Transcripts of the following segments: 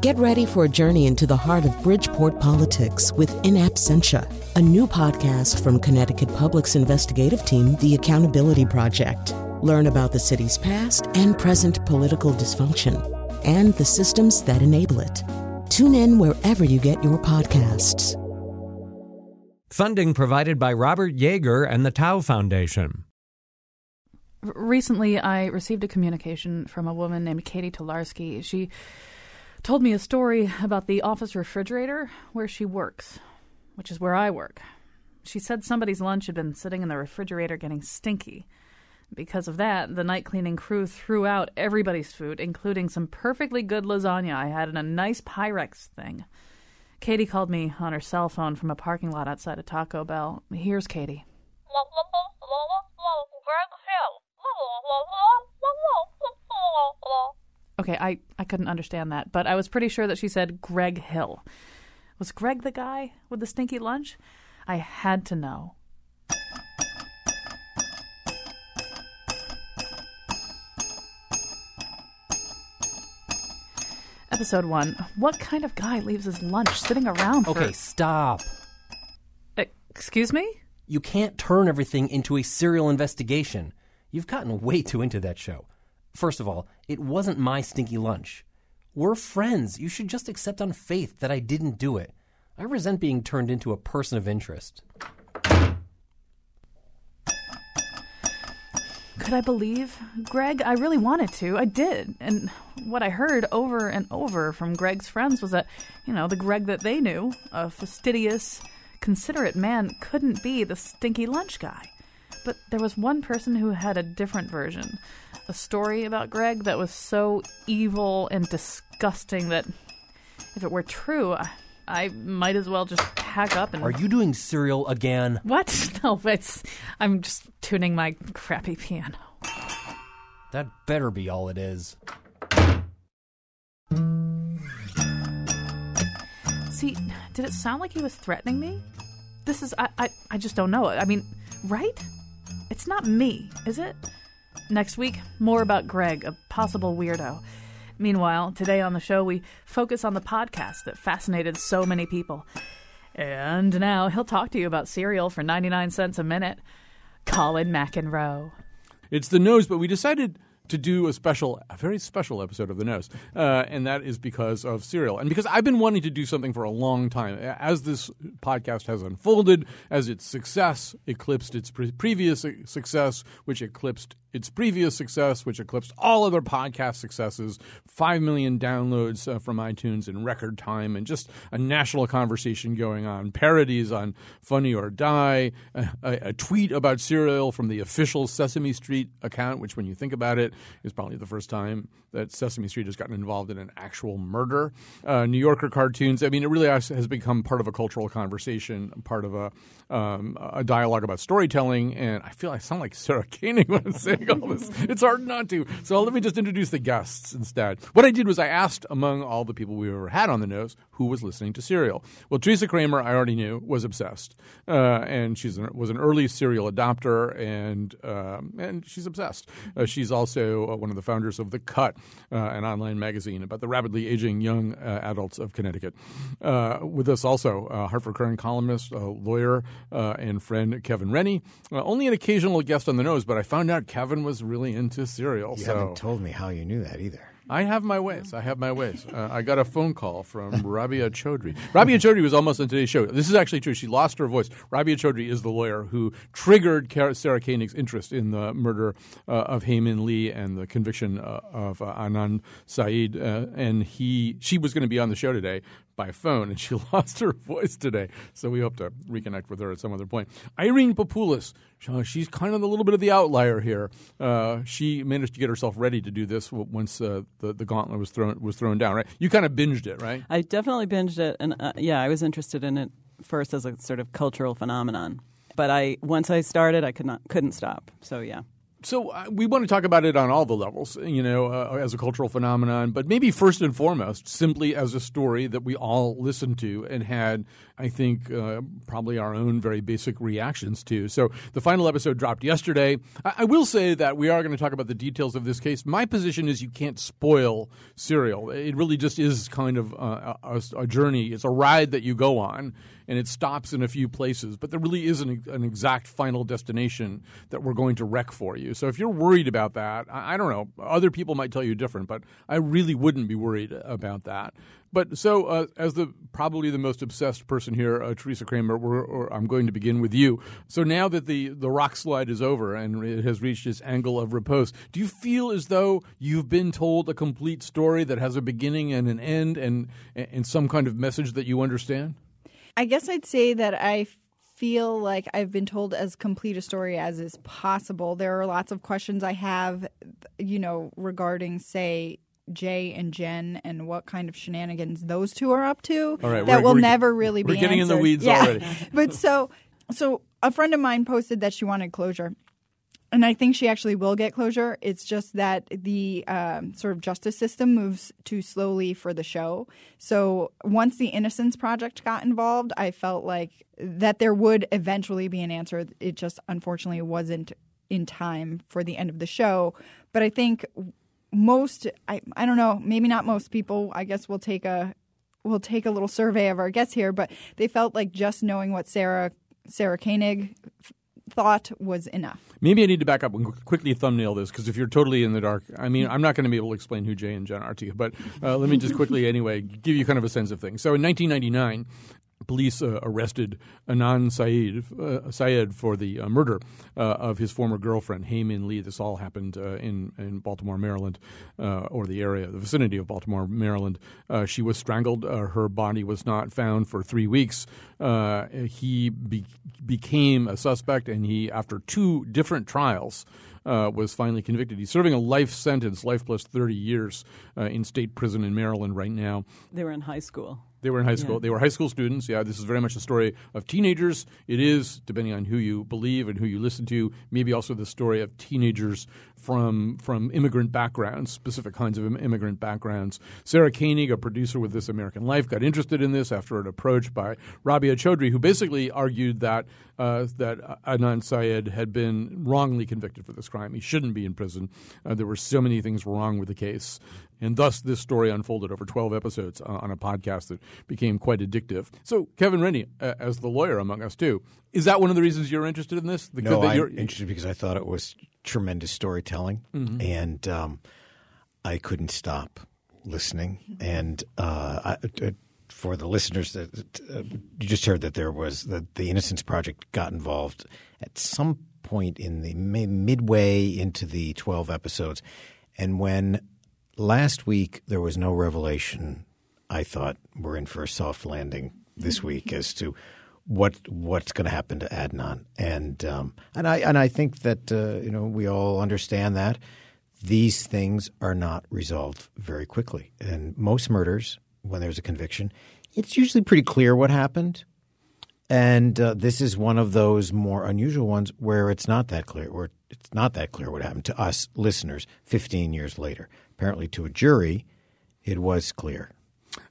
Get ready for a journey into the heart of Bridgeport politics with In Absentia, a new podcast from Connecticut Public's investigative team, The Accountability Project. Learn about the city's past and present political dysfunction and the systems that enable it. Tune in wherever you get your podcasts. Funding provided by Robert Yeager and the Tow Foundation. Recently, I received a communication from a woman named Katie Tolarski. She told me a story about the office refrigerator where she works, which is where I work. She said somebody's lunch had been sitting in the refrigerator getting stinky. Because of that, the night cleaning crew threw out everybody's food, including some perfectly good lasagna I had in a nice Pyrex thing. Katie called me on her cell phone from a parking lot outside of Taco Bell. Here's Katie. Okay, I, I couldn't understand that, but I was pretty sure that she said Greg Hill. Was Greg the guy with the stinky lunch? I had to know. Episode 1 What kind of guy leaves his lunch sitting around for. Okay, stop. Excuse me? You can't turn everything into a serial investigation. You've gotten way too into that show. First of all, it wasn't my stinky lunch. We're friends. You should just accept on faith that I didn't do it. I resent being turned into a person of interest. Could I believe Greg? I really wanted to. I did. And what I heard over and over from Greg's friends was that, you know, the Greg that they knew, a fastidious, considerate man, couldn't be the stinky lunch guy. But there was one person who had a different version. A story about Greg that was so evil and disgusting that if it were true, I, I might as well just pack up and. Are you doing Serial again? What? No, it's. I'm just tuning my crappy piano. That better be all it is. See, did it sound like he was threatening me? This is. I, I, I just don't know. I mean, right? It's not me, is it? Next week, more about Greg, a possible weirdo. Meanwhile, today on the show, we focus on the podcast that fascinated so many people. And now he'll talk to you about Serial for 99 cents a minute. Colin McEnroe. It's the nose, but we decided to do a special, a very special episode of The Nose. Uh, and that is because of Serial. And because I've been wanting to do something for a long time. As this podcast has unfolded, as its success eclipsed its pre- previous success, which eclipsed its previous success, which eclipsed all other podcast successes, 5 million downloads uh, from iTunes in record time, and just a national conversation going on, parodies on Funny or Die, a, a, tweet about Serial from the official Sesame Street account, which, when you think about it, is probably the first time that Sesame Street has gotten involved in an actual murder. Uh, New Yorker cartoons. I mean, it really has become part of a cultural conversation, part of a um, a dialogue about storytelling. And I feel I sound like Sarah Koenig when I'm saying all this. It's hard not to. So let me just introduce the guests instead. What I did was I asked among all the people we've ever had on the nose who was listening to Serial. Well, Teresa Kramer, I already knew, was obsessed, uh, and she's an, was an early Serial adopter, and um, and she's obsessed. Uh, she's also uh, one of the founders of The Cut, uh, an online magazine about the rapidly aging young uh, adults of Connecticut. Uh, with us also, Hartford Courant columnist, lawyer, and friend Kevin Rennie. only an occasional guest on the nose, but I found out Kevin was really into Serial. You so. haven't told me how you knew that either. I have my ways. I have my ways. Uh, I got a phone call from Rabia Chaudhry. Rabia Chaudhry was almost on today's show. This is actually true. She lost her voice. Rabia Chaudhry is the lawyer who triggered Sarah Koenig's interest in the murder uh, of Hae Min Lee and the conviction uh, of uh, Adnan Syed. Uh, and he, she was going to be on the show today, by phone, and she lost her voice today. So we hope to reconnect with her at some other point. Irene Papoulis, she's kind of a little bit of the outlier here. Uh, she managed to get herself ready to do this once uh, the the gauntlet was thrown was thrown down. Right? You kind of binged it, right? I definitely binged it, and uh, yeah, I was interested in it first as a sort of cultural phenomenon. But I once I started, I could not couldn't stop. So yeah. So uh, we want to talk about it on all the levels, you know, uh, as a cultural phenomenon, but maybe first and foremost, simply as a story that we all listened to and had, I think, uh, probably our own very basic reactions to. So the final episode dropped yesterday. I, I will say that we are going to talk about the details of this case. My position is you can't spoil Serial. It really just is kind of a, a journey. It's a ride that you go on and it stops in a few places, but there really isn't an exact final destination that we're going to wreck for you. So if you're worried about that, I, I don't know. Other people might tell you different, but I really wouldn't be worried about that. But so, uh, as the probably the most obsessed person here, uh, Teresa Kramer, I'm going to begin with you. So now that the the rock slide is over and it has reached its angle of repose, do you feel as though you've been told a complete story that has a beginning and an end, and and some kind of message that you understand? I guess I'd say that I feel like I've been told as complete a story as is possible. There are lots of questions I have, you know, regarding, say, Jay and Jen and what kind of shenanigans those two are up to right, that will never really be. we're getting answered. in the weeds yeah. already. but so so a friend of mine posted that she wanted closure and I think she actually will get closure. It's just that the um, sort of justice system moves too slowly for the show. So once the Innocence Project got involved, I felt like that there would eventually be an answer. It just unfortunately wasn't in time for the end of the show. But I think most, I, I don't know, maybe not most people. I guess we'll take a we'll take a little survey of our guests here, but they felt like just knowing what Sarah Sarah Koenig thought was enough. Maybe I need to back up and quickly thumbnail this because if you're totally in the dark, I mean, I'm not going to be able to explain who Jay and Jen are to you, but uh, let me just quickly anyway give you kind of a sense of things. So in 1999, police uh, arrested Adnan Syed, uh, Syed for the uh, murder uh, of his former girlfriend, Hae Lee. This all happened uh, in, in Baltimore, Maryland, uh, or the area, the vicinity of Baltimore, Maryland. she was strangled. her body was not found for three weeks. he be- became a suspect, and he, after two different trials, uh, was finally convicted. He's serving a life sentence, life plus 30 years, uh, in state prison in Maryland right now. They were in high school. They were in high school. Yeah. They were high school students. Yeah, this is very much a story of teenagers. It is, depending on who you believe and who you listen to, maybe also the story of teenagers from from immigrant backgrounds, specific kinds of immigrant backgrounds. Sarah Koenig, a producer with This American Life, got interested in this after an approach by Rabia Chaudhry, who basically argued that uh, that Adnan Syed had been wrongly convicted for this crime. He shouldn't be in prison. Uh, there were so many things wrong with the case. And thus, this story unfolded over 12 episodes uh, on a podcast that became quite addictive. So, Kevin Rennie, uh, as the lawyer among us too, is that one of the reasons you're interested in this? The, no, I'm interested because I thought it was tremendous storytelling, mm-hmm. and um, I couldn't stop listening. And uh, I, uh, for the listeners, that uh, you just heard that there was that the Innocence Project got involved at some point in the midway into the 12 episodes, and when last week there was no revelation. I thought we're in for a soft landing this week as to what what's going to happen to Adnan, and um, and I and I think that uh, you know we all understand that these things are not resolved very quickly, and most murders, when there's a conviction, it's usually pretty clear what happened. And uh, this is one of those more unusual ones where it's not that clear, where it's not that clear what happened to us listeners 15 years later. Apparently, to a jury, it was clear.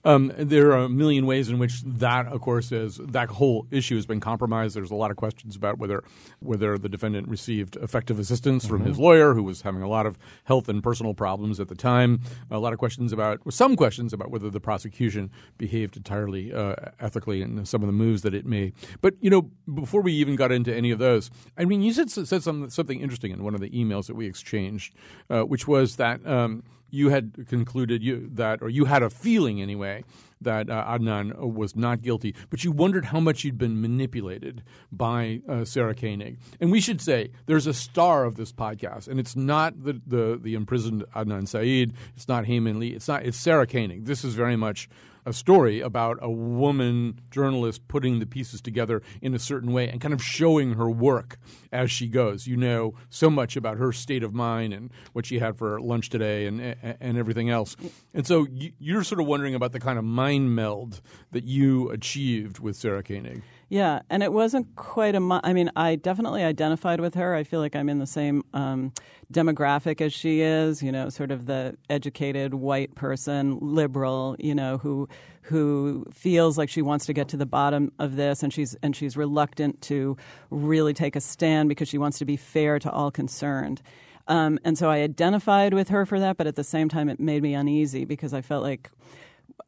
Um, there are a million ways in which that, of course, is that whole issue has been compromised. There's a lot of questions about whether whether the defendant received effective assistance mm-hmm. from his lawyer, who was having a lot of health and personal problems at the time. A lot of questions about some questions about whether the prosecution behaved entirely uh, ethically in some of the moves that it made. But you know, before we even got into any of those, I mean, you said said something, something interesting in one of the emails that we exchanged, uh, which was that. Um, you had concluded you, that, or you had a feeling anyway, that uh, Adnan was not guilty, but you wondered how much you'd been manipulated by uh, Sarah Koenig. And we should say there's a star of this podcast, and it's not the the, the imprisoned Adnan Syed, it's not Hae Min Lee, it's not it's Sarah Koenig. This is very much a story about a woman journalist putting the pieces together in a certain way and kind of showing her work as she goes. You know so much about her state of mind and what she had for lunch today and and everything else. And so you're sort of wondering about the kind of mind meld that you achieved with Sarah Koenig. Yeah, and it wasn't quite a. I mean, I definitely identified with her. I feel like I'm in the same um, demographic as she is. You know, sort of the educated white person, liberal. You know, who who feels like she wants to get to the bottom of this, and she's and she's reluctant to really take a stand because she wants to be fair to all concerned. Um, and so I identified with her for that, but at the same time, it made me uneasy because I felt like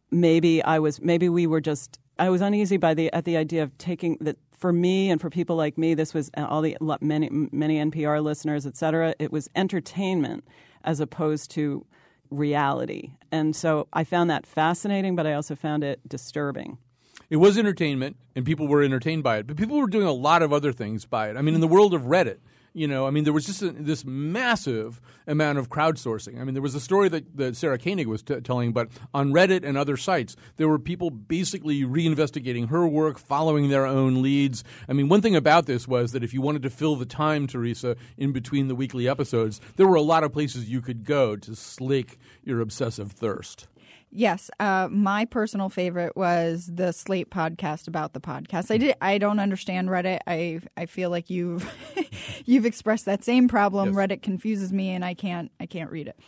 maybe I was maybe we were just I was uneasy by the at the idea of taking that for me and for people like me this was uh, all the many many NPR listeners et cetera it was entertainment as opposed to reality. And so I found that fascinating but I also found it disturbing. It was entertainment and people were entertained by it but people were doing a lot of other things by it. I mean in the world of Reddit you know, I mean, there was just a, this massive amount of crowdsourcing. I mean, there was a story that, that Sarah Koenig was t- telling, but on Reddit and other sites, there were people basically reinvestigating her work, following their own leads. I mean, one thing about this was that if you wanted to fill the time, Teresa, in between the weekly episodes, there were a lot of places you could go to slake your obsessive thirst. Yes, uh, my personal favorite was the Slate podcast about the podcast. I did. I don't understand Reddit. I I feel like you've you've expressed that same problem. Yes. Reddit confuses me, and I can't I can't read it.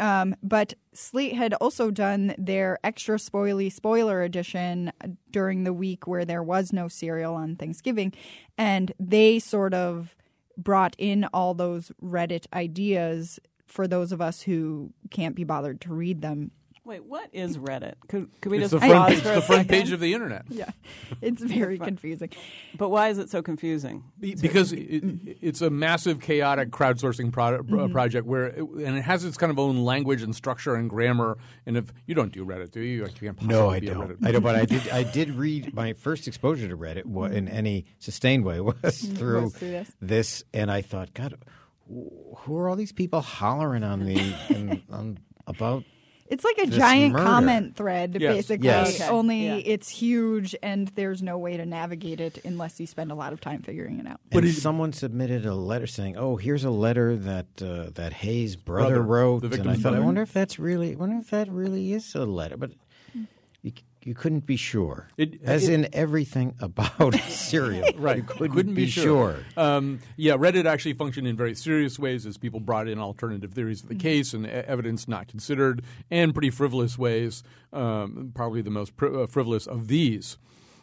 Um, but Slate had also done their extra spoily spoiler edition during the week where there was no Serial on Thanksgiving, and they sort of brought in all those Reddit ideas for those of us who can't be bothered to read them Wait, what is Reddit? Could, could we it's just the front, it's the front page of the internet? Yeah, it's very confusing. But why is it so confusing? Because it, it's a massive, chaotic crowdsourcing pro- mm-hmm. project where, it, and it has its kind of own language and structure and grammar. And if you don't do Reddit, do you? you can't no, I don't. I don't. But I did. I did read my first exposure to Reddit in any sustained way was mm-hmm. through this. this, and I thought, God, who are all these people hollering on the on, about it's like a giant murder. comment thread, yes. basically. Yes. Okay. Only yeah. it's huge, and there's no way to navigate it unless you spend a lot of time figuring it out. But if someone submitted a letter saying, "Oh, here's a letter that uh, that Hae's brother, brother wrote," and I thought, brother. "I wonder if that's really, I wonder if that really is a letter." But you, couldn't be sure, it, as it, in everything about Serial. right, you couldn't, couldn't be, be sure. sure. Um, yeah, Reddit actually functioned in very serious ways as people brought in alternative theories of the mm-hmm. case and evidence not considered, and pretty frivolous ways. Um, probably the most uh, frivolous of these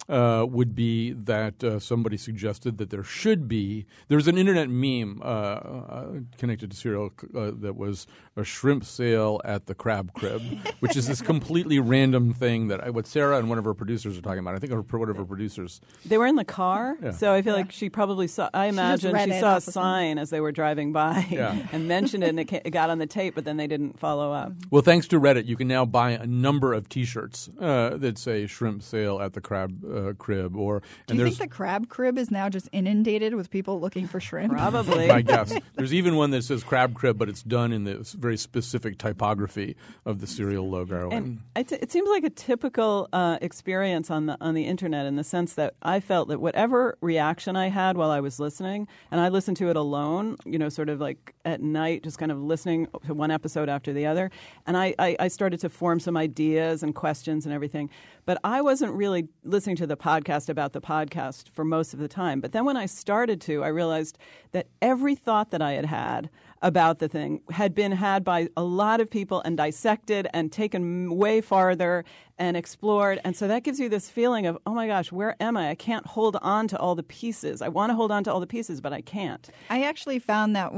uh, would be that uh, somebody suggested that there should be. There's an internet meme uh, uh connected to Serial uh, that was a shrimp sale at the crab crib, which is this completely random thing that I, what Sarah and one of her producers are talking about. I think her, one of her producers. They were in the car, yeah. so I feel yeah. like she probably saw. I imagine she, she saw a sign as they were driving by yeah. and mentioned it, and it, it, got on the tape, but then they didn't follow up. Well, thanks to Reddit, you can now buy a number of T-shirts uh, that say "shrimp sale at the crab." Uh, crib. Or do you think the crab crib is now just inundated with people looking for shrimp? Probably. I guess there's even one that says crab crib, but it's done in this very specific typography of the Serial logo. And, and it seems like a typical uh, experience on the on the internet in the sense that I felt that whatever reaction I had while I was listening, and I listened to it alone, you know, sort of like at night, just kind of listening to one episode after the other, and I, I, I started to form some ideas and questions and everything. But I wasn't really listening to the podcast about the podcast for most of the time. But then when I started to, I realized that every thought that I had had about the thing had been had by a lot of people and dissected and taken way farther and explored. And so that gives you this feeling of, oh my gosh, where am I? I can't hold on to all the pieces. I want to hold on to all the pieces, but I can't. I actually found that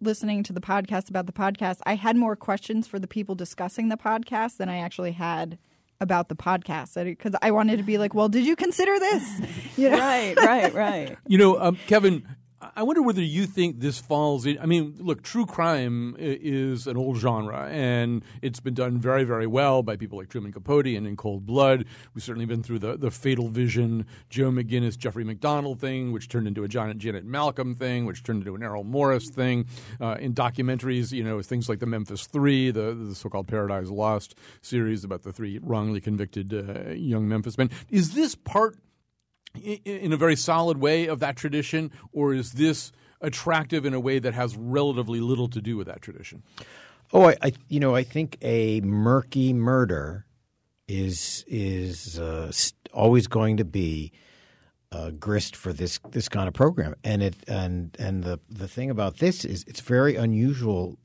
listening to the podcast about the podcast, I had more questions for the people discussing the podcast than I actually had about the podcast because I wanted to be like, well, did you consider this? You know? right, right, right. You know, um, Kevin, I wonder whether you think this falls in. I mean, look, true crime is an old genre, and it's been done very, very well by people like Truman Capote and in Cold Blood. We've certainly been through the, the Fatal Vision, Joe McGinniss, Jeffrey MacDonald thing, which turned into a Janet, Janet Malcolm thing, which turned into an Errol Morris thing. Uh, in documentaries, you know, things like the Memphis Three, the, the so called Paradise Lost series about the three wrongly convicted uh, young Memphis men. Is this part in a very solid way of that tradition, or is this attractive in a way that has relatively little to do with that tradition? Oh, I, I you know, I think a murky murder is is uh, always going to be uh, grist for this this kind of program. And it and and the the thing about this is it's very unusual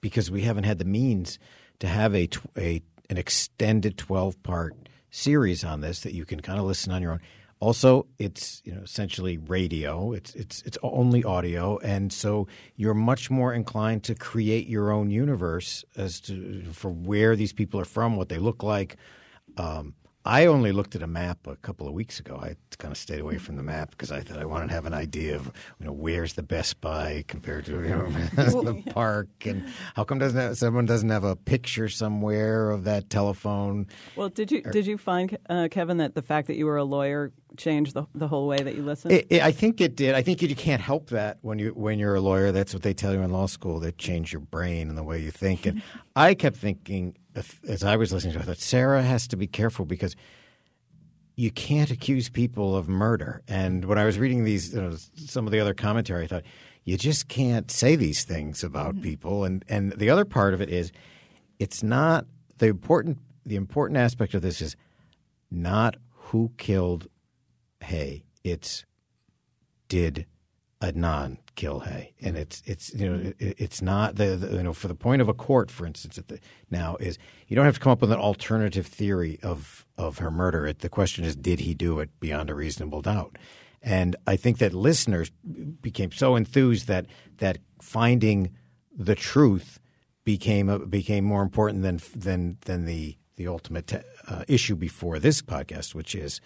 because we haven't had the means to have a, a an extended 12 part series on this that you can kind of listen on your own. Also, it's you know essentially radio. It's it's it's only audio, and so you're much more inclined to create your own universe as to for where these people are from, what they look like. Um, I only looked at a map a couple of weeks ago. I kind of stayed away from the map because I thought I wanted to have an idea of you know where's the Best Buy compared to you know, the park, and how come doesn't have, someone doesn't have a picture somewhere of that telephone? Well, did you did you find uh, Kevin that the fact that you were a lawyer changed the the whole way that you listen? It, it, I think it did. I think you can't help that when you when you're a lawyer. That's what they tell you in law school. They change your brain and the way you think. And I kept thinking as I was listening to it, I thought Sarah has to be careful because you can't accuse people of murder. And when I was reading these, you know, some of the other commentary, I thought you just can't say these things about mm-hmm. people. And and the other part of it is, it's not the important. The important aspect of this is not who killed Hae. It's did Adnan kill Hae, and it's it's you know it, it's not the, the, you know for the point of a court, for instance, the, now is you don't have to come up with an alternative theory of of her murder. It, the question is, did he do it beyond a reasonable doubt? And I think that listeners became so enthused that that finding the truth became a, became more important than than than the the ultimate uh, issue before this podcast, which is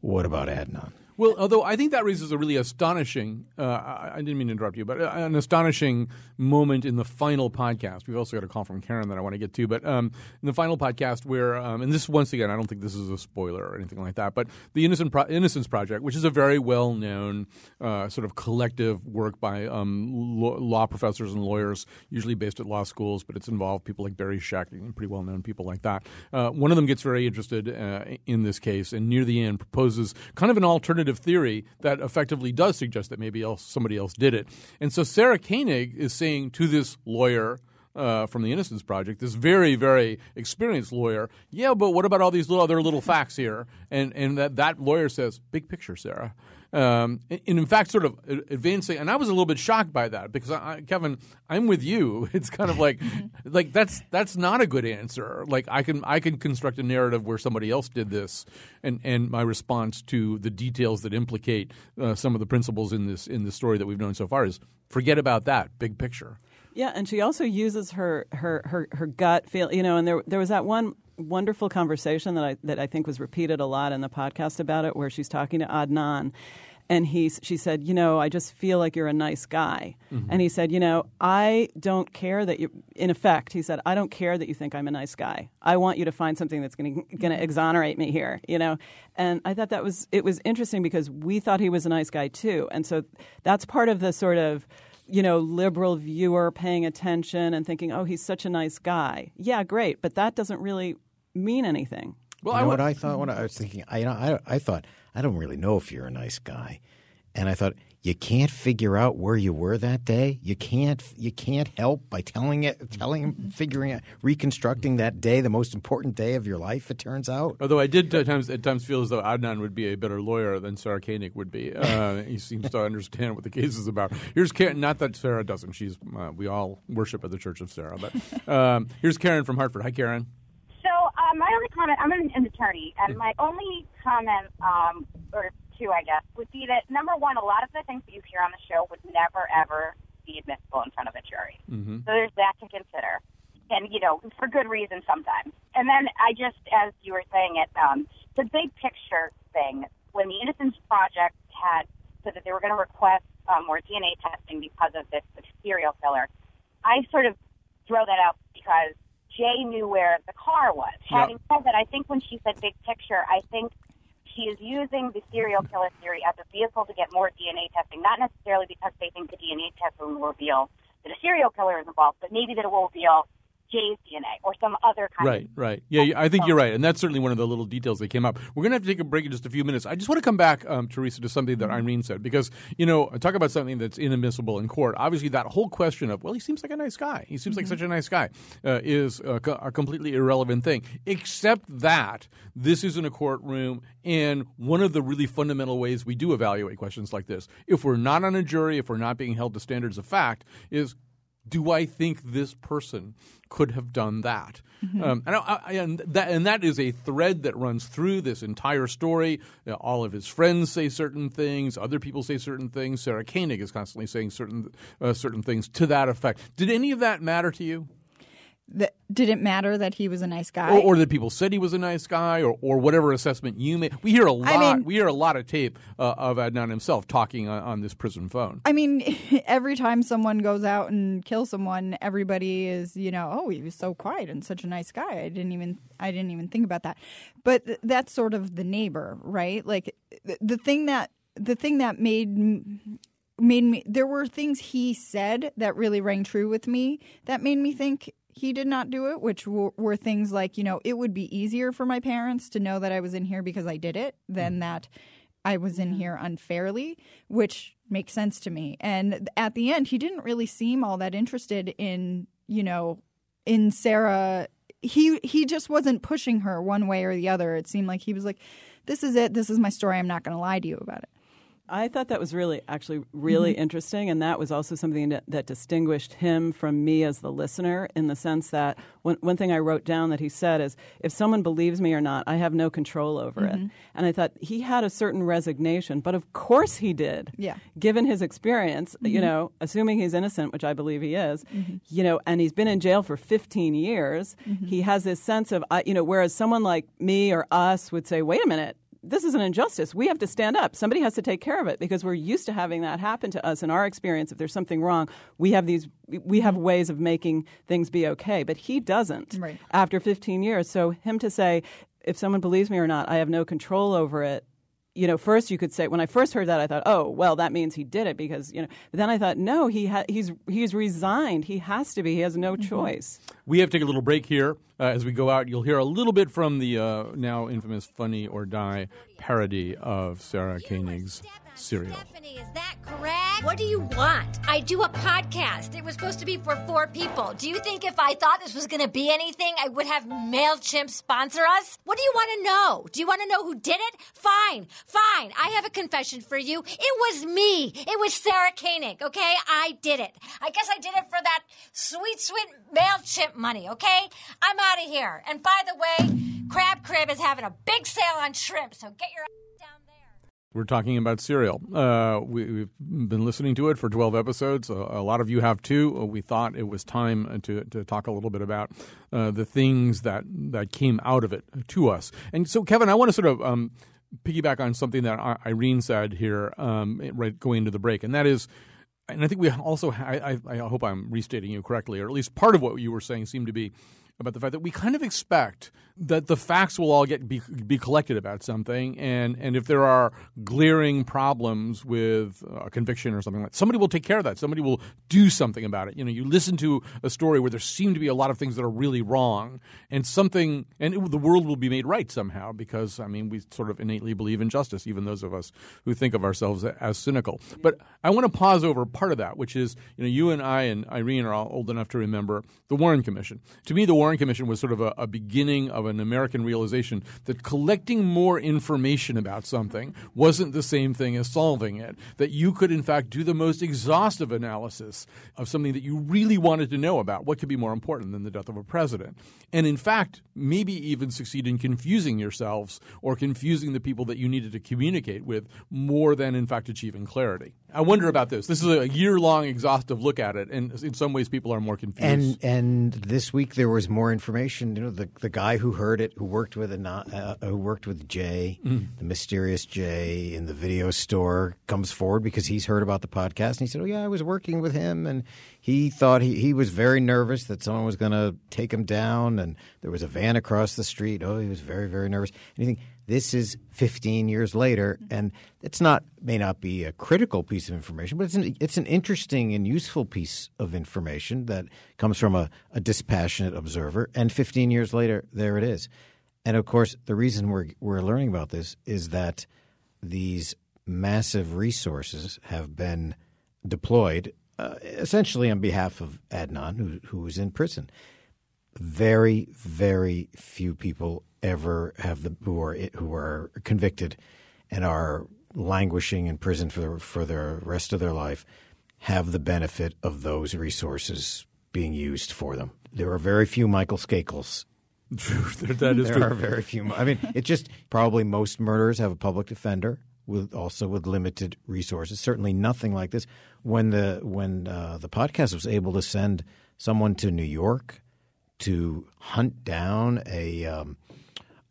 what about Adnan? Well, although I think that raises a really astonishing, uh, I, didn't mean to interrupt you, but uh, an astonishing moment in the final podcast. We've also got a call from Karen that I want to get to, but um, in the final podcast where, um, and this once again, I don't think this is a spoiler or anything like that, but the Innocent Pro- Innocence Project, which is a very well known uh, sort of collective work by um, law professors and lawyers, usually based at law schools, but it's involved people like Barry Scheck and pretty well known people like that. Uh, one of them gets very interested uh, in this case and near the end proposes kind of an alternative alternative theory that effectively does suggest that maybe else, somebody else did it. And so Sarah Koenig is saying to this lawyer, uh, from the Innocence Project, this very, very experienced lawyer. Yeah, but what about all these little other little facts here? And and that that lawyer says, big picture, Sarah. Um, and in fact, sort of advancing, and I was a little bit shocked by that because I, Kevin, I'm with you. It's kind of like, like that's that's not a good answer. Like I can I can construct a narrative where somebody else did this, and and my response to the details that implicate uh, some of the principles in this in the story that we've known so far is forget about that big picture. Yeah, and she also uses her her her, her gut feel. You know, and there there was that one wonderful conversation that I that I think was repeated a lot in the podcast about it, where she's talking to Adnan, and he she said, you know, I just feel like you're a nice guy, mm-hmm. and he said, you know, I don't care that you. In effect, he said, I don't care that you think I'm a nice guy. I want you to find something that's going to exonerate me here, you know. And I thought that was it was interesting because we thought he was a nice guy too, and so that's part of the sort of you know, liberal viewer paying attention and thinking, "Oh, he's such a nice guy." Yeah, great, but that doesn't really mean anything. Well, you know I what I thought when I was thinking, I, you know, I, I thought I don't really know if you're a nice guy, and I thought you can't figure out where you were that day. You can't you can't help by telling it, telling him, figuring out, reconstructing that day, the most important day of your life. It turns out. Although I did at times at times feel as though Adnan would be a better lawyer than Sarah Koenig would be. Uh, he seems to understand what the case is about. Here's Karen. Not that Sarah doesn't. She's uh, we all worship at the Church of Sarah. But um, here's Karen from Hartford. Hi, Karen. Comment, I'm an, an attorney, and my only comment, um, or two, I guess, would be that number one, a lot of the things that you hear on the show would never, ever be admissible in front of a jury. Mm-hmm. So there's that to consider. And, you know, for good reason sometimes. And then I just, as you were saying it, um, the big picture thing, when the Innocence Project had said that they were going to request um, more DNA testing because of this, this serial killer, I sort of throw that out because Jay knew where the car was. Yep. Having said that, I think when she said big picture, I think she is using the serial killer theory as a vehicle to get more DNA testing, not necessarily because they think the DNA testing will reveal that a serial killer is involved, but maybe that it will reveal Jay's DNA or some other kind Right, of right. Yeah, I think you're right. And that's certainly one of the little details that came up. We're going to have to take a break in just a few minutes. I just want to come back, um, Teresa, to something that Irene said, because, you know, talk about something that's inadmissible in court. Obviously, that whole question of, well, he seems like a nice guy. He seems like such a nice guy uh, is a, a completely irrelevant thing, except that this is in a courtroom. And one of the really fundamental ways we do evaluate questions like this, if we're not on a jury, if we're not being held to standards of fact, is do I think this person could have done that? Um, and, I, I, and that and that is a thread that runs through this entire story. Uh, all of his friends say certain things. Other people say certain things. Sarah Koenig is constantly saying certain uh, certain things to that effect. Did any of that matter to you? That, did it matter that he was a nice guy? Or, or that people said he was a nice guy, or, or whatever assessment you made. We hear a lot. mean- we hear a lot of tape uh, of Adnan himself talking on, on this prison phone. I mean, every time someone goes out and kills someone, everybody is, you know, oh, he was so quiet and such a nice guy. I didn't even, I didn't even think about that. But th- that's sort of the neighbor, right? Like th- the thing that, the thing that made m- made me. There were things he said that really rang true with me. That made me think he did not do it, which were, were things like, you know, it would be easier for my parents to know that I was in here because I did it than mm. that I was in here unfairly, which makes sense to me. And at the end, he didn't really seem all that interested in, you know, in Sarah. He he just wasn't pushing her one way or the other. It seemed like he was like, "This is it. This is my story. I'm not going to lie to you about it." I thought that was really, actually, really mm-hmm. interesting, and that was also something that, that distinguished him from me as the listener. In the sense that one, one thing I wrote down that he said is, "If someone believes me or not, I have no control over it." Mm-hmm. And I thought he had a certain resignation, but of course he did. Yeah. Given his experience, you mm-hmm. know, assuming he's innocent, which I believe he is, you know, and he's been in jail for 15 years, he has this sense of, you know, whereas someone like me or us would say, "Wait a minute." This is an injustice. We have to stand up. Somebody has to take care of it because we're used to having that happen to us in our experience. If there's something wrong, we have these we have mm-hmm. ways of making things be okay. But he doesn't Right. after 15 years. So him to say, if someone believes me or not, I have no control over it. You know, first you could say when I first heard that, I thought, oh, well, that means he did it because you know. But then I thought, no, he ha- he's he's resigned. He has to be. He has no choice. We have to take a little break here. Uh, as we go out, you'll hear a little bit from the uh, now infamous Funny or Die parody of Sarah Koenig's Serial. Stephanie, is that correct? What do you want? I do a podcast. It was supposed to be for four people. Do you think if I thought this was going to be anything, I would have MailChimp sponsor us? What do you want to know? Do you want to know who did it? Fine, fine. I have a confession for you. It was me. It was Sarah Koenig, okay? I did it. I guess I did it for that sweet, sweet MailChimp money, okay? I'm out of here. And by the way, Crab Crib is having a big sale on shrimp, so get your ass down there. We're talking about Serial. Uh, we, we've been listening to it for 12 episodes. Uh, a lot of you have too. Uh, we thought it was time to, to talk a little bit about uh, the things that, that came out of it to us. And so, Kevin, I want to sort of um, piggyback on something that Irene said here um, right going into the break, and that is and I think we also, I, I hope I'm restating you correctly, or at least part of what you were saying seemed to be about the fact that we kind of expect that the facts will all get be, be collected about something, and, and if there are glaring problems with a conviction or something like that, somebody will take care of that. Somebody will do something about it. You know, you listen to a story where there seem to be a lot of things that are really wrong, and something, and it, the world will be made right somehow because, I mean, we sort of innately believe in justice, even those of us who think of ourselves as cynical. But I want to pause over part of that, which is, you know, you and I and Irene are all old enough to remember the Warren Commission. To me, the Warren Commission was sort of a, a beginning of an American realization that collecting more information about something wasn't the same thing as solving it. That you could, in fact, do the most exhaustive analysis of something that you really wanted to know about. What could be more important than the death of a president? And in fact, maybe even succeed in confusing yourselves or confusing the people that you needed to communicate with more than, in fact, achieving clarity. I wonder about this. This is a year long exhaustive look at it, and in some ways, people are more confused. And and this week there was more information. You know, the the guy who heard it, who worked with a uh, who worked with Jay, the mysterious Jay in the video store, comes forward because he's heard about the podcast, and he said, "Oh yeah, I was working with him, and he thought he he was very nervous that someone was going to take him down, and there was a van across the street. Oh, he was very very nervous. And you think This is 15 years later, and it's not may not be a critical piece of information, but it's an, it's an interesting and useful piece of information that comes from a, a dispassionate observer. And 15 years later, there it is. And of course, the reason we're we're learning about this is that these massive resources have been deployed uh, essentially on behalf of Adnan, who who is in prison. Very, very few people ever have the who are who are convicted and are languishing in prison for the, for the rest of their life have the benefit of those resources being used for them. There are very few Michael Skakels. that is there true. are very few. I mean, it just probably most murders have a public defender with also with limited resources. Certainly nothing like this. When the when uh, the podcast was able to send someone to New York to hunt down a um,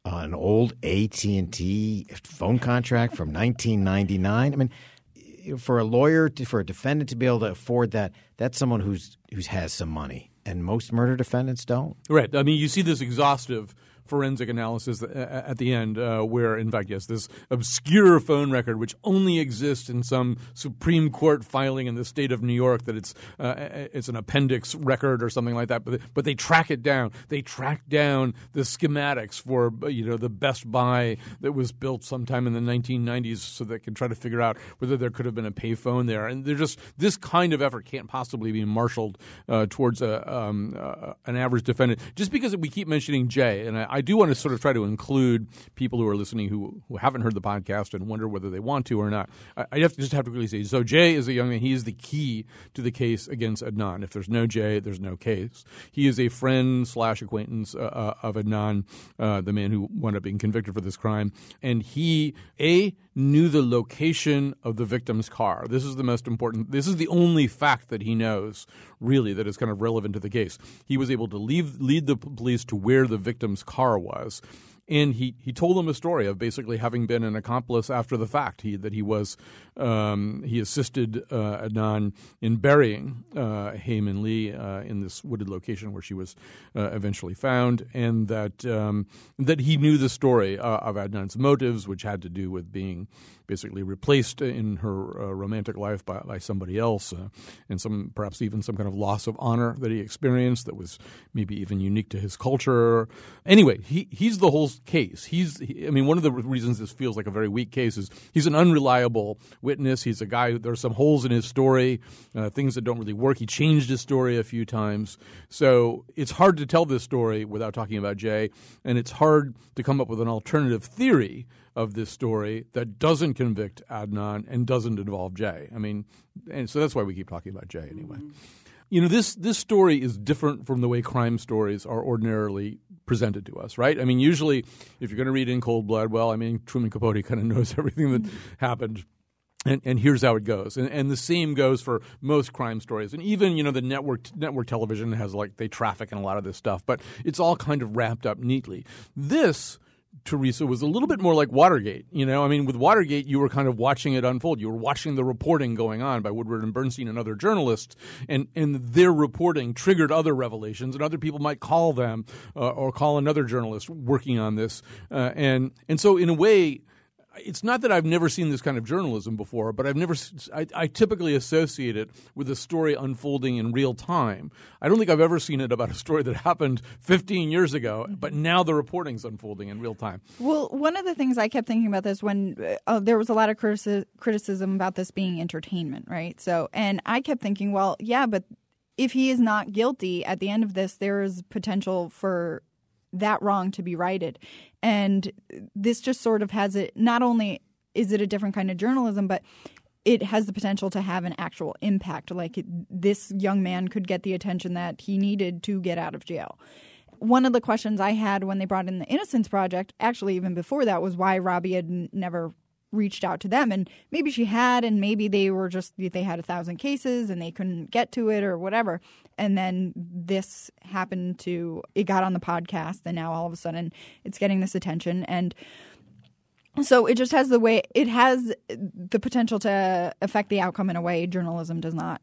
an old AT and T phone contract from 1999. I mean, for a lawyer to, for a defendant to be able to afford that, that's someone who's who's has some money, and most murder defendants don't. Right. I mean, you see this exhaustive forensic analysis at the end, uh, where, in fact, yes, this obscure phone record, which only exists in some Supreme Court filing in the state of New York, that it's uh, it's an appendix record or something like that. But but they track it down. They track down the schematics for you know the Best Buy that was built sometime in the 1990s, so they can try to figure out whether there could have been a payphone there. And they're just this kind of effort can't possibly be marshaled uh, towards a, um, uh, an average defendant. Just because we keep mentioning Jay, and I, I do want to sort of try to include people who are listening who, who haven't heard the podcast and wonder whether they want to or not. I, I have to just have to quickly say so. Jay is a young man. He is the key to the case against Adnan. If there's no Jay, there's no case. He is a friend slash acquaintance uh, uh, of Adnan, uh, the man who wound up being convicted for this crime, and he a knew the location of the victim's car. This is the most important. This is the only fact that he knows really that is kind of relevant to the case. He was able to leave, lead the police to where the victim's car was and he, he told them a story of basically having been an accomplice after the fact. He that he was um, he assisted uh, Adnan in burying uh, Hae Min Lee uh, in this wooded location where she was uh, eventually found, and that um, that he knew the story uh, of Adnan's motives, which had to do with being basically replaced in her uh, romantic life by, by somebody else, and some perhaps even some kind of loss of honor that he experienced that was maybe even unique to his culture. Anyway, he he's the whole case. He's I mean one of the reasons this feels like a very weak case is he's an unreliable witness. He's a guy. There's some holes in his story, uh, things that don't really work. He changed his story a few times, so it's hard to tell this story without talking about Jay, and it's hard to come up with an alternative theory of this story that doesn't convict Adnan and doesn't involve Jay. I mean, and so that's why we keep talking about Jay anyway. Mm-hmm. You know, this this story is different from the way crime stories are ordinarily presented to us, right? I mean, usually if you're going to read in cold blood, well, I mean, Truman Capote kind of knows everything that mm-hmm. happened and, and, here's how it goes. And, and, the same goes for most crime stories. And even, you know, the network network television has like they traffic in a lot of this stuff, but it's all kind of wrapped up neatly. This Teresa was a little bit more like Watergate. You know, I mean, with Watergate, you were kind of watching it unfold. You were watching the reporting going on by Woodward and Bernstein and other journalists, and and their reporting triggered other revelations, and other people might call them uh, or call another journalist working on this, uh, and and so in a way it's not that I've never seen this kind of journalism before, but I've never. I, I, typically associate it with a story unfolding in real time. I don't think I've ever seen it about a story that happened 15 years ago, but now the reporting's unfolding in real time. Well, one of the things I kept thinking about this when uh, there was a lot of critici- criticism about this being entertainment, right? So, and I kept thinking, well, yeah, but if he is not guilty at the end of this, there is potential for that wrong to be righted. And this just sort of has it not only is it a different kind of journalism, but it has the potential to have an actual impact. Like this young man could get the attention that he needed to get out of jail. One of the questions I had when they brought in the Innocence Project, actually, even before that, was why Rabia had never reached out to them and maybe she had and maybe they were just they had a thousand cases and they couldn't get to it or whatever. And then this happened to it got on the podcast and now all of a sudden it's getting this attention. And so it just has the way it has the potential to affect the outcome in a way journalism does not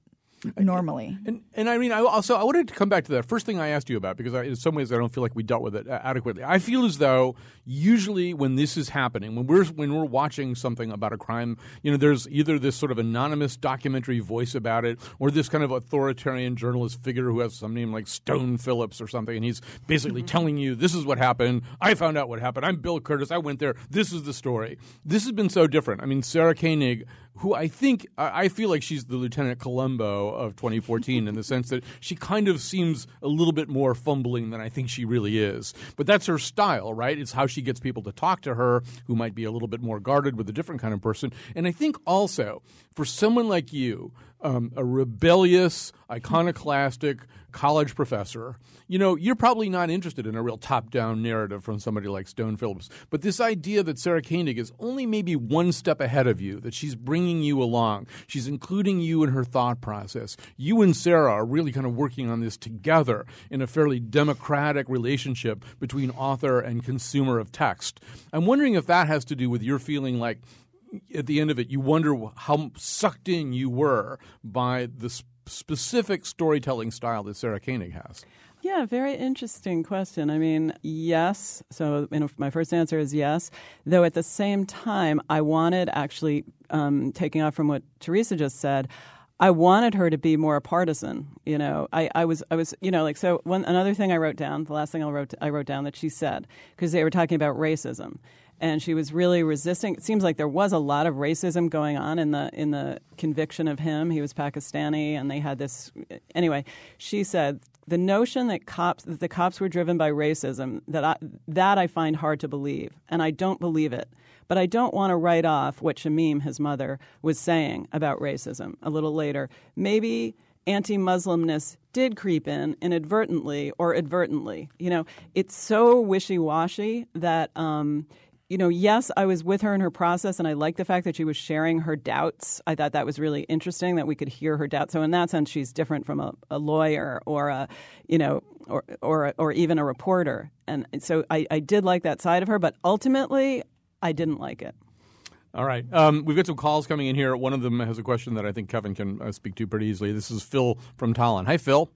normally. And, and I mean, I also I wanted to come back to that first thing I asked you about because I, in some ways I don't feel like we dealt with it adequately. I feel as though usually when this is happening, when we're when we're watching something about a crime, you know, there's either this sort of anonymous documentary voice about it, or this kind of authoritarian journalist figure who has some name like Stone Phillips or something, and he's basically Mm-hmm. telling you this is what happened. I found out what happened. I'm Bill Kurtis. I went there. This is the story. This has been so different. I mean, Sarah Koenig, who I think I feel like she's the Lieutenant Columbo of 2014 in the sense that she kind of seems a little bit more fumbling than I think she really is. But that's her style, right? It's how she gets people to talk to her who might be a little bit more guarded with a different kind of person. And I think also for someone like you, um, a rebellious, iconoclastic college professor, you know, you're probably not interested in a real top down narrative from somebody like Stone Phillips. But this idea that Sarah Koenig is only maybe one step ahead of you, that she's bringing you along, she's including you in her thought process. You and Sarah are really kind of working on this together in a fairly democratic relationship between author and consumer of text. I'm wondering if that has to do with your feeling like at the end of it, you wonder how sucked in you were by the sp- specific storytelling style that Sarah Koenig has. Yeah, very interesting question. I mean, yes. So you know, my first answer is yes. Though at the same time, I wanted actually um, taking off from what Teresa just said. I wanted her to be more a partisan. You know, I, I was I was you know like so. One another thing I wrote down. The last thing I wrote I wrote down that she said because they were talking about racism, and she was really resisting. It seems like there was a lot of racism going on in the in the conviction of him. He was Pakistani, and they had this. Anyway, she said the notion that cops that the cops were driven by racism that I, that I find hard to believe, and I don't believe it. But I don't want to write off what Shamim, his mother, was saying about racism a little later. Maybe anti Muslimness did creep in inadvertently or advertently. You know, it's so wishy washy that. Um, you know, yes, I was with her in her process, and I like the fact that she was sharing her doubts. I thought that was really interesting that we could hear her doubts. So, in that sense, she's different from a, a lawyer or a, you know, or or or even a reporter. And so, I, I did like that side of her, but ultimately, I didn't like it. All right. Um, we've got some calls coming in here. One of them has a question that I think Kevin can uh, speak to pretty easily. This is Phil from Tallinn. Hi, Phil.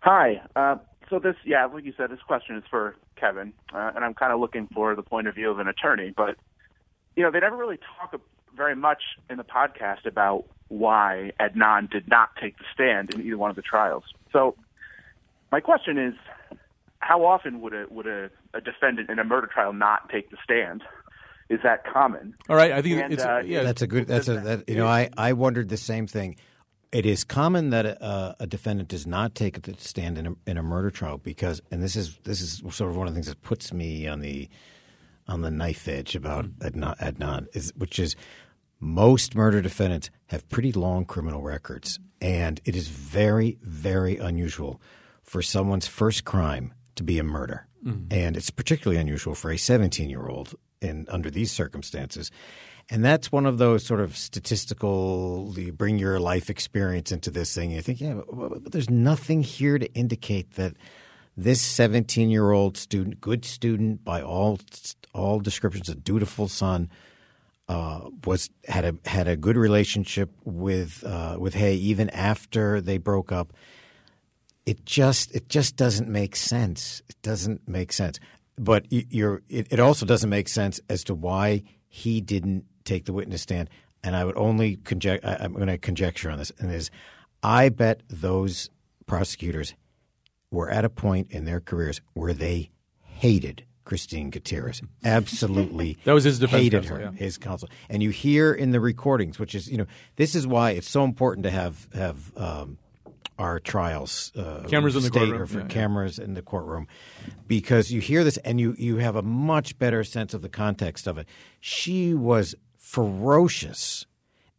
Hi. Uh, so this, yeah, like you said, this question is for Kevin, uh, and I'm kind of looking for the point of view of an attorney. But you know, they never really talk very much in the podcast about why Adnan did not take the stand in either one of the trials. So my question is, how often would a would a, a defendant in a murder trial not take the stand? Is that common? All right. I think And, it's uh, yeah. That's a good. That's a that. You know, I I wondered the same thing. It is common that a, a defendant does not take the stand in a, in a murder trial because, and this is this is sort of one of the things that puts me on the on the knife edge about mm-hmm. Adnan, Adnan is which is most murder defendants have pretty long criminal records, and it is very very unusual for someone's first crime to be a murder, mm-hmm. and it's particularly unusual for a 17 year old in under these circumstances. And that's one of those sort of statistical, you bring your life experience into this thing. You think, yeah, but, but there's nothing here to indicate that this 17 year old student, good student by all all descriptions, a dutiful son, uh, was had a had a good relationship with uh, with Hae even after they broke up. It just it just doesn't make sense. It doesn't make sense. But you're it, it also doesn't make sense as to why he didn't take the witness stand. And I would only conject. I'm going to conjecture on this, and is I bet those prosecutors were at a point in their careers where they hated Christine Gutierrez. Absolutely. That was his defense hated counsel, her, yeah. his counsel. And you hear in the recordings, which is, you know, this is why it's so important to have have um, our trials uh, Cameras in the courtroom. or for Yeah, yeah. cameras in the courtroom because you hear this and you you have a much better sense of the context of it. She was ferocious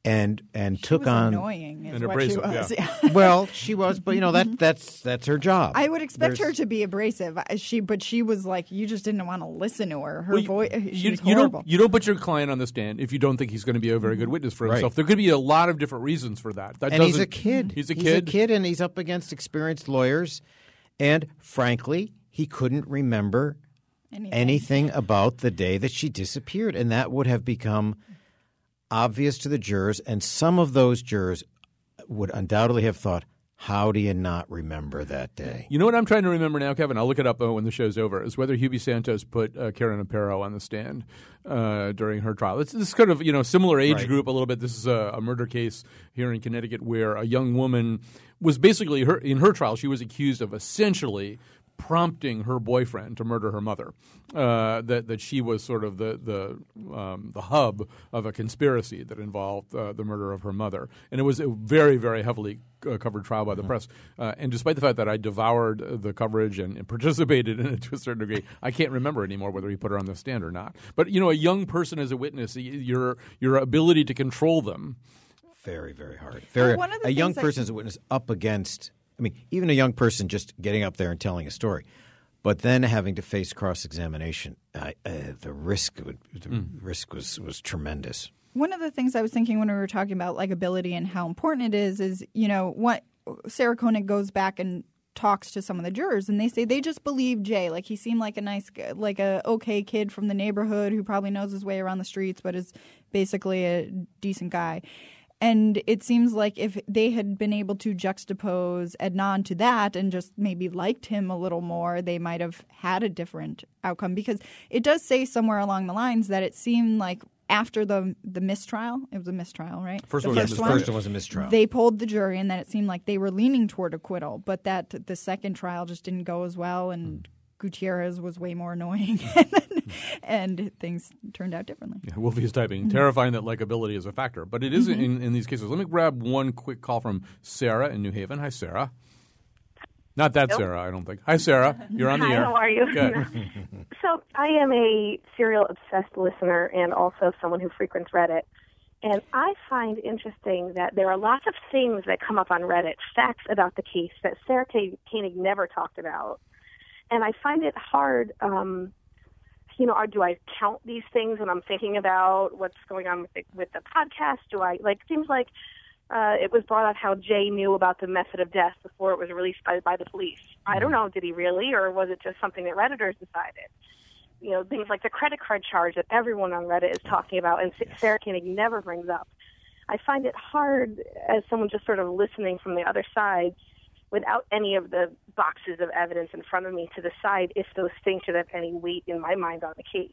and and took was on annoying is And what she abrasive, was. yeah. well, she was, but you know that mm-hmm. that's that's her job. I would expect her to be abrasive. She, but she was like, you just didn't want to listen to her. Her Well, you- voice, she you, was you horrible. don't you don't put your client on the stand if you don't think he's going to be a very good witness for Right. himself. There could be a lot of different reasons for that. That and he's a kid. He's a He's kid. a kid, and he's up against experienced lawyers. And frankly, he couldn't remember Anything. anything about the day that she disappeared, and that would have become obvious to the jurors. And some of those jurors would undoubtedly have thought, how do you not remember that day? You know what I'm trying to remember now, Kevin? I'll look it up when the show's over. Is whether Hubie Santos put uh, Karen Aparo on the stand uh, during her trial. It's this kind of you know similar age Right. group a little bit. This is a, a murder case here in Connecticut where a young woman was basically her in her trial. She was accused of essentially prompting her boyfriend to murder her mother. Uh, that that she was sort of the the um, the hub of a conspiracy that involved uh, the murder of her mother, and it was a very very heavily uh, covered trial by the press. Uh, and despite the fact that I devoured uh, the coverage and, and participated in it to a certain degree, I can't remember anymore whether he put her on the stand or not. But you know, a young person as a witness, your your ability to control them. Very, very hard. Very. one of a young things that- person as a witness up against. I mean, even a young person just getting up there and telling a story, but then having to face cross examination, uh, uh, the risk would, the Mm. risk was was tremendous. One of the things I was thinking when we were talking about likability and how important it is is, you know, what Sarah Koenig goes back and talks to some of the jurors and they say they just believe Jay. Like he seemed like a nice, g- like a okay kid from the neighborhood who probably knows his way around the streets, but is basically a decent guy. And it seems like if they had been able to juxtapose Adnan to that and just maybe liked him a little more, they might have had a different outcome. Because it does say somewhere along the lines that it seemed like after the the mistrial, it was a mistrial, right? First the one was a first mistrial. one, First one was a mistrial. They polled the jury, and then it seemed like they were leaning toward acquittal, but that the second trial just didn't go as well, and hmm. Gutierrez was way more annoying, and things turned out differently. Yeah, Wolfie is typing. Mm-hmm. Terrifying that likability is a factor, but it is mm-hmm. in, in these cases. Let me grab one quick call from Sarah in New Haven. Hi, Sarah. Not that Sarah, I don't think. Hi, Sarah. You're on the Hi, air. how are you? Good. So I am a serial obsessed listener and also someone who frequents Reddit. And I find interesting that there are lots of things that come up on Reddit, facts about the case that Sarah K- Koenig never talked about. And I find it hard, um, you know, or do I count these things when I'm thinking about what's going on with the, with the podcast? Do I, like, seems like uh, it was brought up how Jay knew about the method of death before it was released by, by the police. I don't know, did he really, or was it just something that Redditors decided? You know, things like the credit card charge that everyone on Reddit is talking about and Sarah Koenig never brings up. I find it hard as someone just sort of listening from the other side without any of the boxes of evidence in front of me to decide if those things should have any weight in my mind on the case.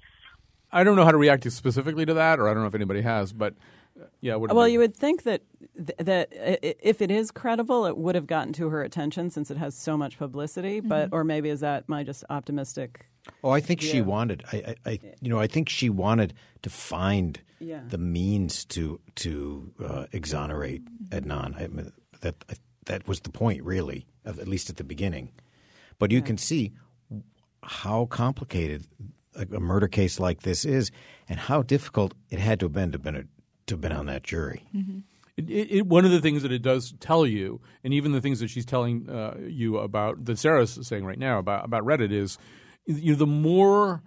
I don't know how to react specifically to that, or I don't know if anybody has, but uh, yeah. What Well, you would think that th- that i- i- if it is credible, it would have gotten to her attention since it has so much publicity. But or maybe is that my just optimistic? Oh, I think she wanted. I, I, I, you know, I think she wanted to find Yeah. the means to to uh, exonerate Adnan. I mean, that that was the point, really, at least at the beginning. But you can see how complicated a, a murder case like this is, and how difficult it had to have been to have been, a, to have been on that jury. It, it, it, one of the things that it does tell you, and even the things that she's telling uh, you about that Sarah's saying right now about about Reddit is, you know, the more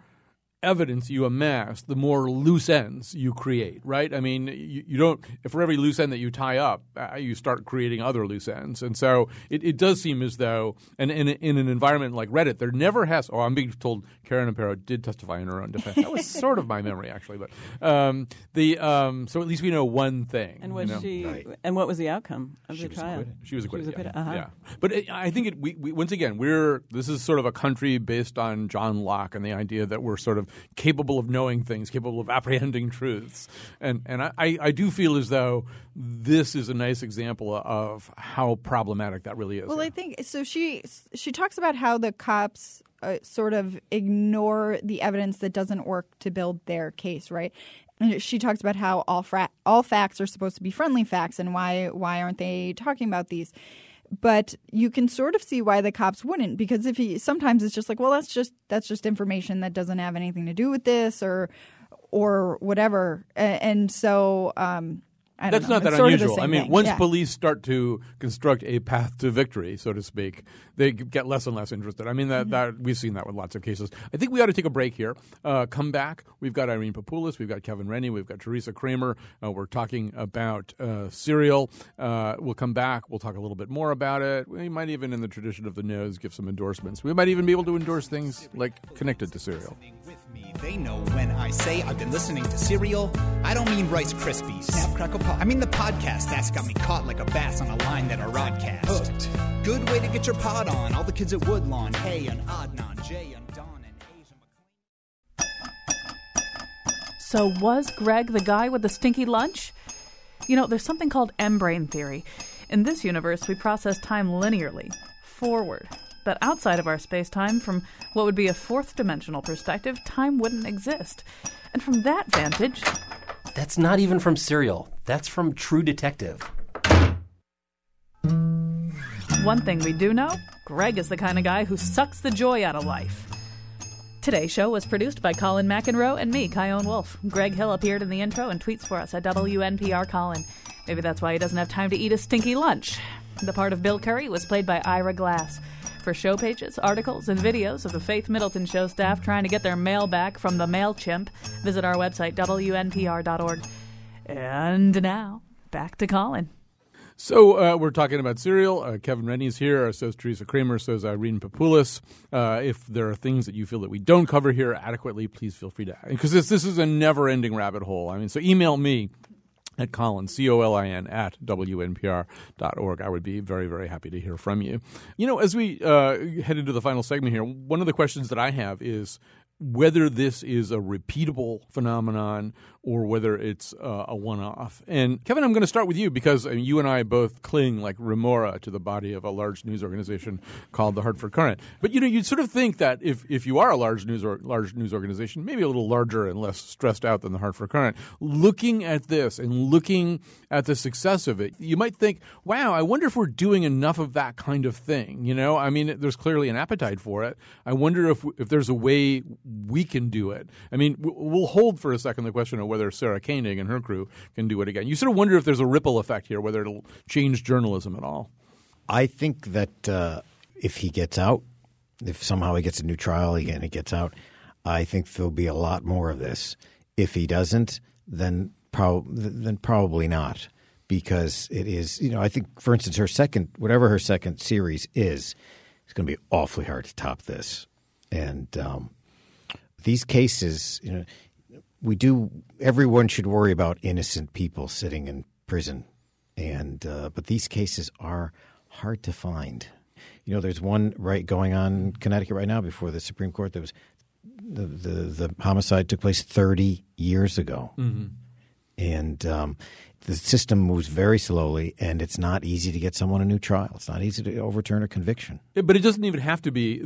evidence you amass, the more loose ends you create, right? I mean, you, you don't, if for every loose end that you tie up, uh, you start creating other loose ends. And so it, it does seem as though, and in, in an environment like Reddit, there never has, oh, I'm being told Karen Aparo did testify in her own defense. That was sort of my memory, actually. But um, the, um, so at least we know one thing. And was you know? she? And what was the outcome of She the was trial? acquitted. She was acquitted. yeah. Uh-huh. yeah. But it, I think it. We, we once again we're this is sort of a country based on John Locke and the idea that we're sort of capable of knowing things, capable of apprehending truths, and and I, I, do feel as though this is a nice example of how problematic that really is. Well, I think so. She she talks about how the cops uh, sort of ignore the evidence that doesn't work to build their case, right? And she talks about how all fra- all facts are supposed to be friendly facts, and why why aren't they talking about these? But you can sort of see why the cops wouldn't, because if he sometimes it's just like, well, that's just that's just information that doesn't have anything to do with this, or or whatever, and so. Um, I don't That's know. not that It's sort of unusual. I mean, thing. once Yeah. police start to construct a path to victory, so to speak, they get less and less interested. I mean, that, Mm-hmm. that we've seen that with lots of cases. I think we ought to take a break here. Uh, come back. We've got Irene Papoulis, we've got Kevin Rennie, we've got Teresa Kramer. Uh, we're talking about uh, serial. Uh, we'll come back. We'll talk a little bit more about it. We might even, in the tradition of the nose, give some endorsements. We might even be able to endorse things like connected to serial. They know when I say I've been listening to cereal, I don't mean Rice Krispies. Snap, crackle, pop. I mean the podcast that's got me caught like a bass on a line that a rod cast. Hooked. Good way to get your pod on. All the kids at Woodlawn, Hae and Adnan, Jay and Don and Asia So, was Greg the guy with the stinky lunch? You know, there's something called M brane theory. In this universe, we process time linearly, forward. But outside of our space time, from what would be a fourth dimensional perspective, time wouldn't exist. And from that vantage, That's not even from Serial. That's from True Detective. one thing we do know Greg is the kind of guy who sucks the joy out of life. Today's show was produced by Colin McEnroe and me, Chion Wolf. Greg Hill appeared in the intro and tweets for us at WNPR Colin. Maybe that's why he doesn't have time to eat a stinky lunch. The part of Bill Curry was played by Ira Glass. For show pages, articles, and videos of the Faith Middleton Show staff trying to get their mail back from the MailChimp, visit our website, WNPR.org. And now, back to Colin. So uh, we're talking about Serial. Uh, Kevin Rennie's here. So is Teresa Kramer. So is Irene Papoulis. Uh, if there are things that you feel that we don't cover here adequately, please feel free to because this this is a never-ending rabbit hole. I mean, so email me at Colin, C O L I N, at WNPR.org. I would be very, very happy to hear from you. You know, as we uh, head into the final segment here, one of the questions that I have is whether this is a repeatable phenomenon or whether it's uh, a one off. And Kevin, I'm going to start with you because I mean, you and I both cling like remora to the body of a large news organization called the Hartford Courant. But you know, you'd sort of think that if, if you are a large news or large news organization, maybe a little larger and less stressed out than the Hartford Courant, looking at this and looking at the success of it, you might think, wow, I wonder if we're doing enough of that kind of thing. You know, I mean, there's clearly an appetite for it. I wonder if if there's a way we can do it. I mean, we'll hold for a second the question of whether Sarah Koenig and her crew can do it again. You sort of wonder if there's a ripple effect here, whether it'll change journalism at all. I think that uh, if he gets out, if somehow he gets a new trial again, he gets out, I think there'll be a lot more of this. If he doesn't, then prob- then probably not, because it is. You know, I think, for instance, her second, whatever her second series is, it's going to be awfully hard to top this. And um, these cases, you know, we do. Everyone should worry about innocent people sitting in prison, and uh, but these cases are hard to find. You know, there's one right going on in Connecticut right now before the Supreme Court. There was the the, the homicide took place 30 years ago, Mm-hmm. and um, the system moves very slowly, and it's not easy to get someone a new trial. It's not easy to overturn a conviction. Yeah, but it doesn't even have to be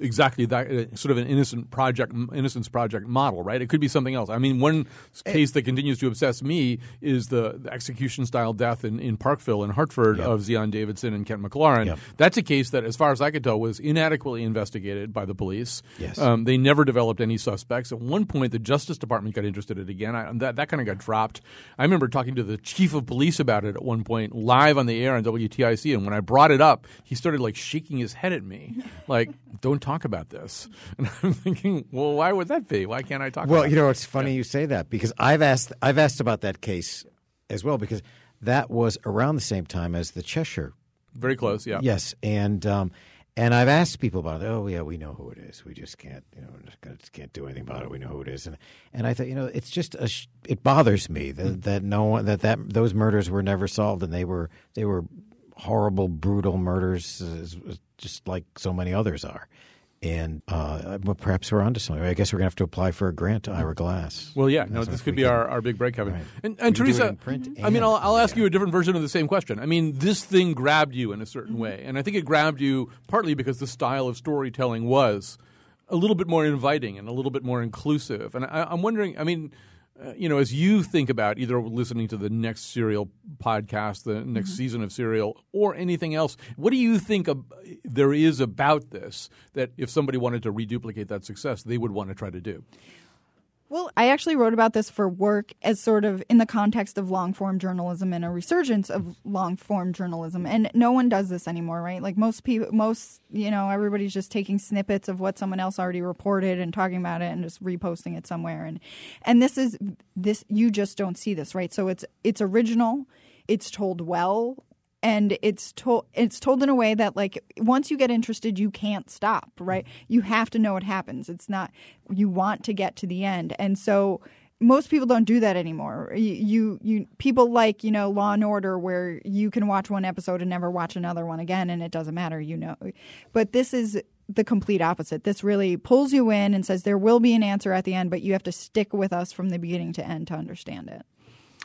exactly that uh, sort of an innocent project, innocence project model, right? It could be something else. I mean, one Eh. case that continues to obsess me is the, the execution style death in, in Parkville in Hartford of Zion Davidson and Kent McLaurin. Yep. That's a case that, as far as I could tell, was inadequately investigated by the police. Yes. Um, they never developed any suspects. At one point, the Justice Department got interested in it again. I, that that kind of got dropped. I remember talking to the chief of police about it at one point, live on the air on WTIC, and when I brought it up, he started like shaking his head at me, like, "Don't talk about this." And I'm thinking, well, why would that be? Why can't I talk? Well, you know, it's funny you say that because I've asked I've asked about that case as well because that was around the same time as the Cheshire. very close. Yeah. Yes, and um, and I've asked people about it. Oh, yeah, we know who it is. We just can't, you know, just can't do anything about it. We know who it is, and and I thought, you know, it's just a sh- it bothers me that that no one that that those murders were never solved, and they were they were horrible, brutal murders, uh, just like so many others are. And uh, perhaps we're onto something. I guess we're going to have to apply for a grant to Ira Glass. Well, yeah, no, That's this could be can- our, our big break, Kevin. Right. And, and can do it Teresa, in print I mean, I'll, I'll ask you a different version of the same question. I mean, this thing grabbed you in a certain way, and I think it grabbed you partly because the style of storytelling was a little bit more inviting and a little bit more inclusive. And I, I'm wondering, I mean, uh, you know, as you think about either listening to the next Serial podcast, the next season of Serial, or anything else, what do you think ab- there is about this that if somebody wanted to reduplicate that success, they would want to try to do? Well, I actually wrote about this for work as sort of in the context of long form journalism and a resurgence of long form journalism. And no one does this anymore, right? Like most people, most, you know, everybody's just taking snippets of what someone else already reported and talking about it and just reposting it somewhere. And, and this is, this, you just don't see this, right? So it's, it's original, it's told well, and it's told it's told in a way that like once you get interested, you can't stop. Right? You have to know what happens. It's not you want to get to the end, and so most people don't do that anymore. You, you, you, people like you know Law and Order, where you can watch one episode and never watch another one again, and it doesn't matter, you know. But this is the complete opposite. This really pulls you in and says there will be an answer at the end, but you have to stick with us from the beginning to end to understand it.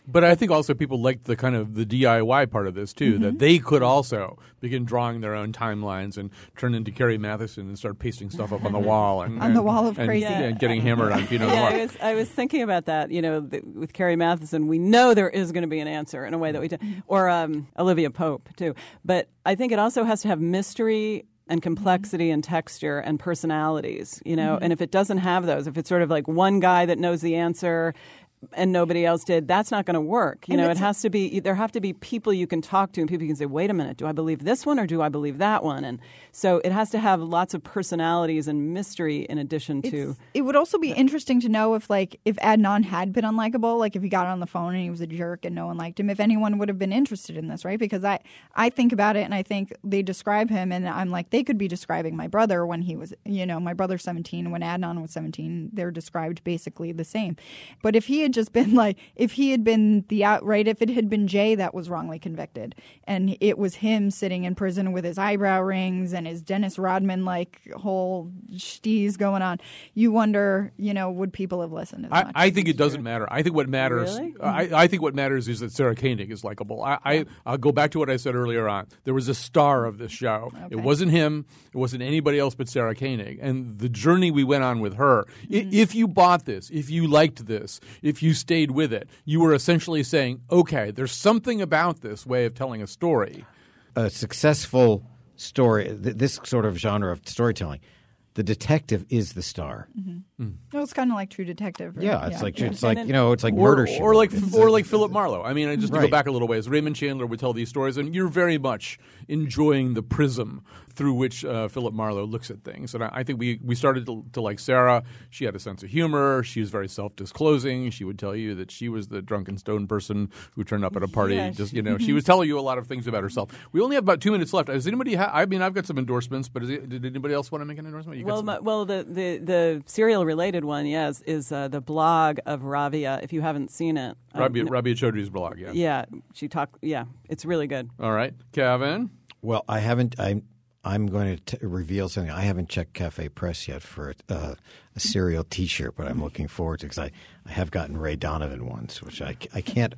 But I think also people liked the kind of the DIY part of this too, Mm-hmm. that they could also begin drawing their own timelines and turn into Carrie Mathison and start pasting stuff up on the wall and On the wall of and, crazy. and getting hammered on Pinot yeah, Noir. I was, I was thinking about that. You know, th- with Carrie Mathison, we know there is going to be an answer in a way that we do, or um, Olivia Pope too. But I think it also has to have mystery and complexity and texture and personalities. You know, Mhm. and if it doesn't have those, if it's sort of like one guy that knows the answer. And nobody else did. That's not going to work. You And know, it has to be. There have to be people you can talk to, and people you can say, "Wait a minute, do I believe this one or do I believe that one?" And so it has to have lots of personalities and mystery in addition to. It would also be interesting to know if like if Adnan had been unlikable, like if he got on the phone and he was a jerk and no one liked him, if anyone would have been interested in this, right? Because I I think about it and I think they describe him and I'm like they could be describing my brother when he was you know my brother's 17 when Adnan was 17 they're described basically the same. But if he had just been like if he had been the outright if it had been Jay that was wrongly convicted and it was him sitting in prison with his eyebrow rings and his Dennis Rodman like whole steez going on, you wonder, you know, would people have listened as I, much? I think it doesn't matter. I think what matters. Really? I, mm-hmm. I think what matters is that Sarah Koenig is likable. I, I I'll go back to what I said earlier on. There was a star of this show. It wasn't him. It wasn't anybody else but Sarah Koenig. And the journey we went on with her. i mm-hmm. If you bought this, if you liked this, if you stayed with it, you were essentially saying, okay, there's something about this way of telling a story. a successful story, th- this sort of genre of storytelling, the detective is the star. Mm-hmm. Mm. No, it's kind of like True Detective. right? Yeah, it's like Yeah. it's like you know, it's like or, murder show. or like It's or like Philip Marlowe. I mean, just to go back a little ways, Raymond Chandler would tell these stories, and you're very much enjoying the prism through which uh, Philip Marlowe looks at things. And I, I think we we started to, to like Sarah. She had a sense of humor. She was very self disclosing. She would tell you that she was the drunken stone person who turned up at a party. Yeah, Just she- you know, she was telling you a lot of things about herself. We only have about two minutes left. Does anybody? Ha- I mean, I've got some endorsements, but is it, did anybody else want to make an endorsement? You Well, my, well, the, the, the serial related one, yes, is uh, the blog of Rabia. If you haven't seen it, um, Rabia, Rabia Chaudry's blog. Yeah. yeah, she talked. Yeah, it's really good. All right, Kevin. Well, I haven't. I'm. I'm going to t- reveal something. I haven't checked Cafe Press yet for uh, a serial T-shirt, but I'm looking forward to because I, I have gotten Ray Donovan ones, which I, I can't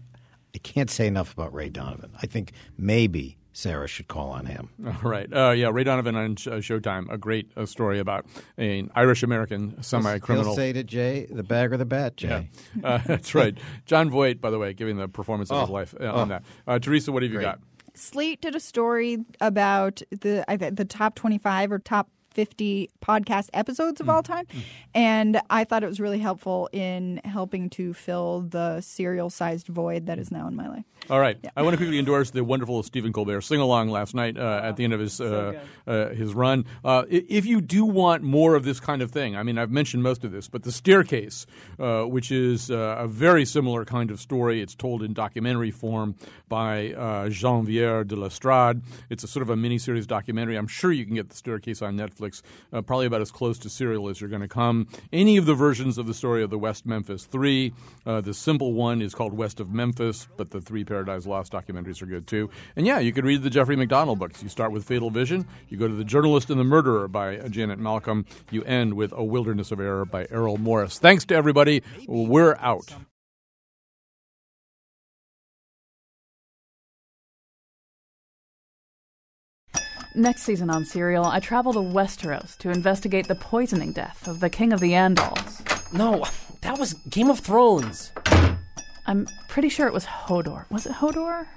I can't say enough about Ray Donovan. I think maybe Sarah should call on him. All right. Uh, yeah, Ray Donovan on Sh- Showtime. A great uh, story about an Irish American semi criminal. Say to Jay, the bag or the bat, Jay. Yeah. Uh, that's right. Jon Voight, by the way, giving the performance of his Oh. life uh, Oh. on that. Uh, Teresa, what have you Great. got? Slate did a story about the I th- the top 25 or top 50 podcast episodes of mm. all time. And I thought it was really helpful in helping to fill the serial sized void that is mm. now in my life. All right. I want to quickly endorse the wonderful Stephen Colbert sing along last night uh, at the end of his uh, uh, his run. Uh, if you do want more of this kind of thing, I mean, I've mentioned most of this, but The Staircase, uh, which is uh, a very similar kind of story, it's told in documentary form by uh, Jean-Pierre de Lestrade. It's a sort of a miniseries documentary. I'm sure you can get The Staircase on Netflix, uh, probably about as close to serial as you're going to come. Any of the versions of the story of the West Memphis Three. Uh, the simple one is called West of Memphis, but the three Paradise Lost documentaries are good too. And yeah, you could read the Jeffrey MacDonald books. You start with Fatal Vision, you go to The Journalist and the Murderer by Janet Malcolm, you end with A Wilderness of Error by Errol Morris. Thanks to everybody. We're out. Next season on Serial, I travel to Westeros to investigate the poisoning death of the King of the Andals. No, that was Game of Thrones. I'm pretty sure it was Hodor. Was it Hodor?